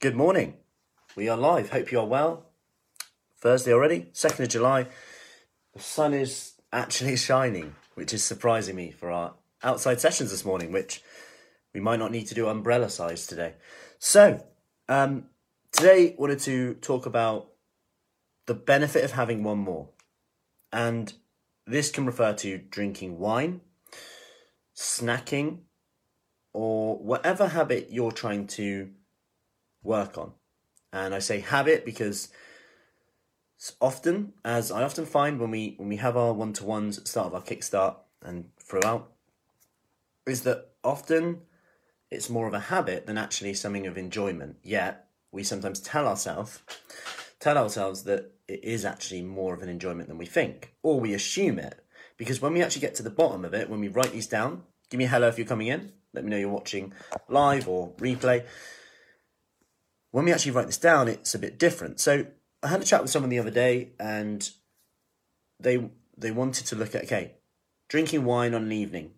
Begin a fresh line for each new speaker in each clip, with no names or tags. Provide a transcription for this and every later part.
Good morning. We are live. Hope you are well. Thursday already, 2nd of July. The sun is actually shining, which is surprising me for our outside sessions this morning, which we might not need to do umbrella size today. So, um, today wanted to talk about the benefit of having one more. And this can refer to drinking wine, snacking, or whatever habit you're trying to work on. And I say habit because often, as I often find when we when we have our one to ones at the start of our kickstart and throughout, is that often it's more of a habit than actually something of enjoyment. Yet we sometimes tell ourselves tell ourselves that it is actually more of an enjoyment than we think, or we assume it. Because when we actually get to the bottom of it, when we write these down, give me a hello if you're coming in. Let me know you're watching live or replay. When we actually write this down, it's a bit different. So I had a chat with someone the other day, and they they wanted to look at okay, drinking wine on an evening.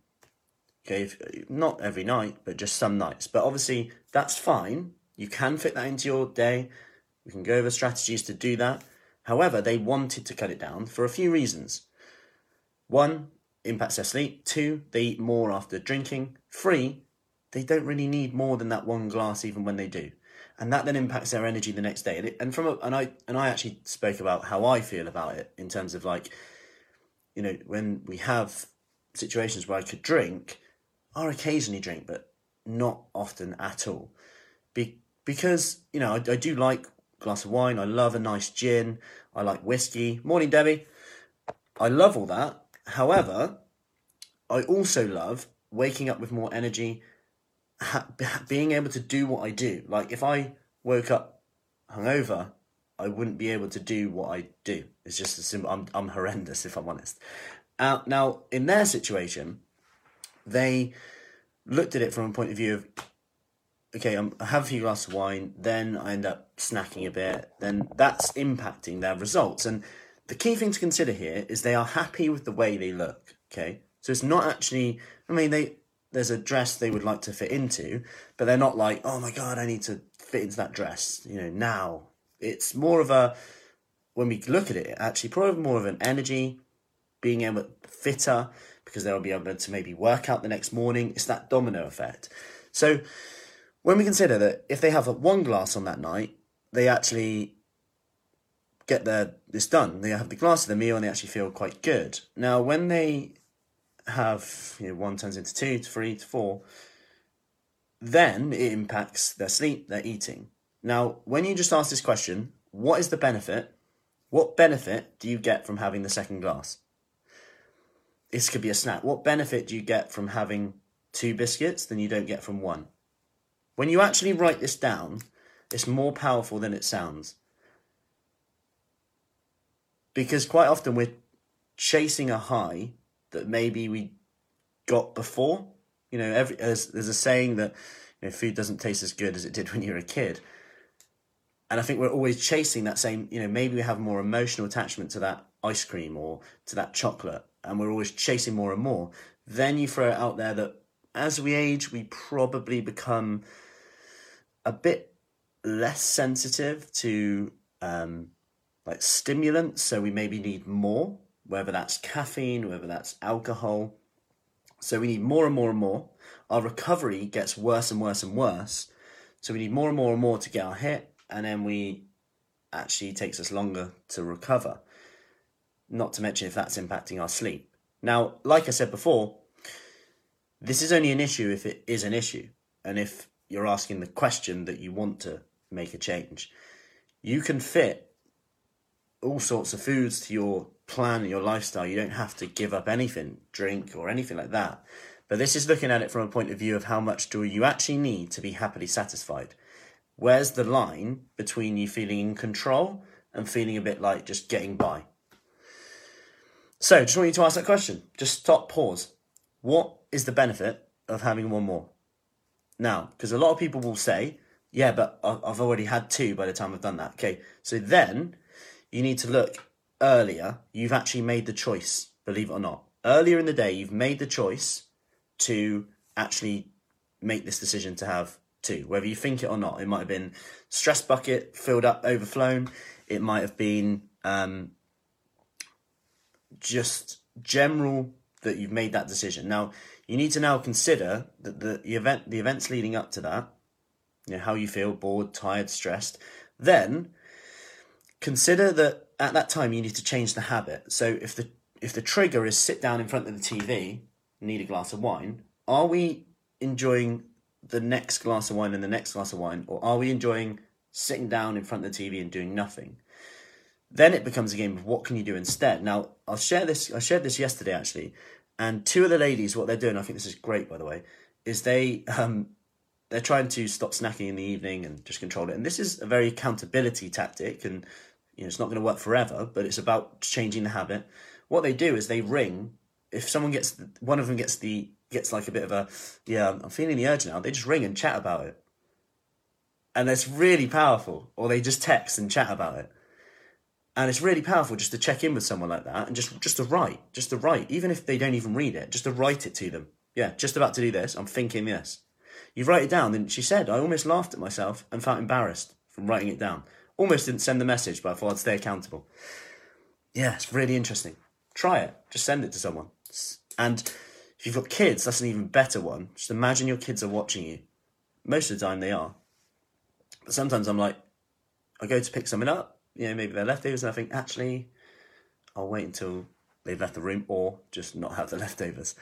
Okay, if, not every night, but just some nights. But obviously, that's fine. You can fit that into your day. We can go over strategies to do that. However, they wanted to cut it down for a few reasons. One, impacts their sleep. Two, they eat more after drinking. Three, they don't really need more than that one glass even when they do. And that then impacts their energy the next day. And, it, and from a, and I and I actually spoke about how I feel about it in terms of like, you know, when we have situations where I could drink, I occasionally drink, but not often at all. Be, because you know I, I do like a glass of wine. I love a nice gin. I like whiskey. Morning, Debbie. I love all that. However, I also love waking up with more energy, ha- being able to do what I do. Like if I woke up hungover, I wouldn't be able to do what I do. It's just a simple. I'm I'm horrendous if I'm honest. Uh, now in their situation, they looked at it from a point of view of okay, I'm, I have a few glasses of wine, then I end up snacking a bit, then that's impacting their results. And the key thing to consider here is they are happy with the way they look. Okay, so it's not actually. I mean, they there's a dress they would like to fit into, but they're not like, oh my god, I need to fit into that dress. You know, now it's more of a when we look at it, actually probably more of an energy, being able fitter because they'll be able to maybe work out the next morning. It's that domino effect. So when we consider that if they have one glass on that night, they actually get their this done. They have the glass of the meal and they actually feel quite good. Now, when they have you know one turns into two to three to four, then it impacts their sleep, their eating. Now, when you just ask this question, what is the benefit? What benefit do you get from having the second glass? This could be a snack. What benefit do you get from having two biscuits than you don't get from one? When you actually write this down, it's more powerful than it sounds. Because quite often we're chasing a high that maybe we got before. You know, every there's, there's a saying that you know, food doesn't taste as good as it did when you were a kid. And I think we're always chasing that same, you know, maybe we have more emotional attachment to that ice cream or to that chocolate, and we're always chasing more and more. Then you throw it out there that as we age, we probably become a bit less sensitive to um, like stimulants, so we maybe need more, whether that's caffeine, whether that's alcohol. So we need more and more and more. Our recovery gets worse and worse and worse. So we need more and more and more to get our hit, and then we actually takes us longer to recover. Not to mention if that's impacting our sleep. Now, like I said before, this is only an issue if it is an issue. And if you're asking the question that you want to make a change. You can fit all sorts of foods to your plan your lifestyle. You don't have to give up anything, drink or anything like that. But this is looking at it from a point of view of how much do you actually need to be happily satisfied. Where's the line between you feeling in control and feeling a bit like just getting by? So, just want you to ask that question. Just stop, pause. What is the benefit of having one more? Now, because a lot of people will say, yeah, but I've already had two by the time I've done that. Okay, so then you need to look earlier. You've actually made the choice, believe it or not. Earlier in the day, you've made the choice to actually make this decision to have to, whether you think it or not. It might have been stress bucket filled up, overflown. It might have been um, just general that you've made that decision. Now you need to now consider that the, the event, the events leading up to that, you know, how you feel, bored, tired, stressed. Then consider that at that time you need to change the habit. So if the if the trigger is sit down in front of the TV, need a glass of wine, are we enjoying the next glass of wine and the next glass of wine, or are we enjoying sitting down in front of the TV and doing nothing? Then it becomes a game of what can you do instead. Now I'll share this. I shared this yesterday actually, and two of the ladies, what they're doing, I think this is great by the way, is they um, they're trying to stop snacking in the evening and just control it. And this is a very accountability tactic, and you know it's not going to work forever, but it's about changing the habit. What they do is they ring. If someone gets one of them gets the gets like a bit of a yeah, I'm feeling the urge now. They just ring and chat about it, and it's really powerful. Or they just text and chat about it, and it's really powerful just to check in with someone like that and just just to write, just to write, even if they don't even read it, just to write it to them. Yeah, just about to do this. I'm thinking this. You write it down. Then she said, I almost laughed at myself and felt embarrassed from writing it down. Almost didn't send the message, but I thought I'd stay accountable. Yeah, it's really interesting. Try it. Just send it to someone. And if you've got kids, that's an even better one. Just imagine your kids are watching you. Most of the time they are. But sometimes I'm like, I go to pick something up, you know, maybe they're leftovers, and I think, actually, I'll wait until they've left the room or just not have the leftovers.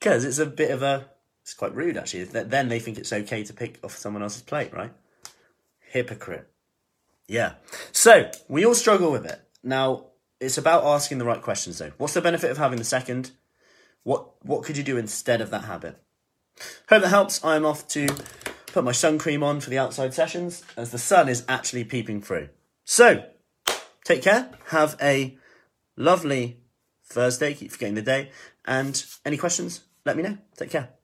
Because it's a bit of a, it's quite rude actually. Then they think it's okay to pick off someone else's plate, right? Hypocrite. Yeah. So, we all struggle with it. Now, it's about asking the right questions though. What's the benefit of having the second? What what could you do instead of that habit? Hope that helps. I'm off to put my sun cream on for the outside sessions as the sun is actually peeping through. So, take care. Have a lovely Thursday. Keep forgetting the day. And any questions, let me know. Take care.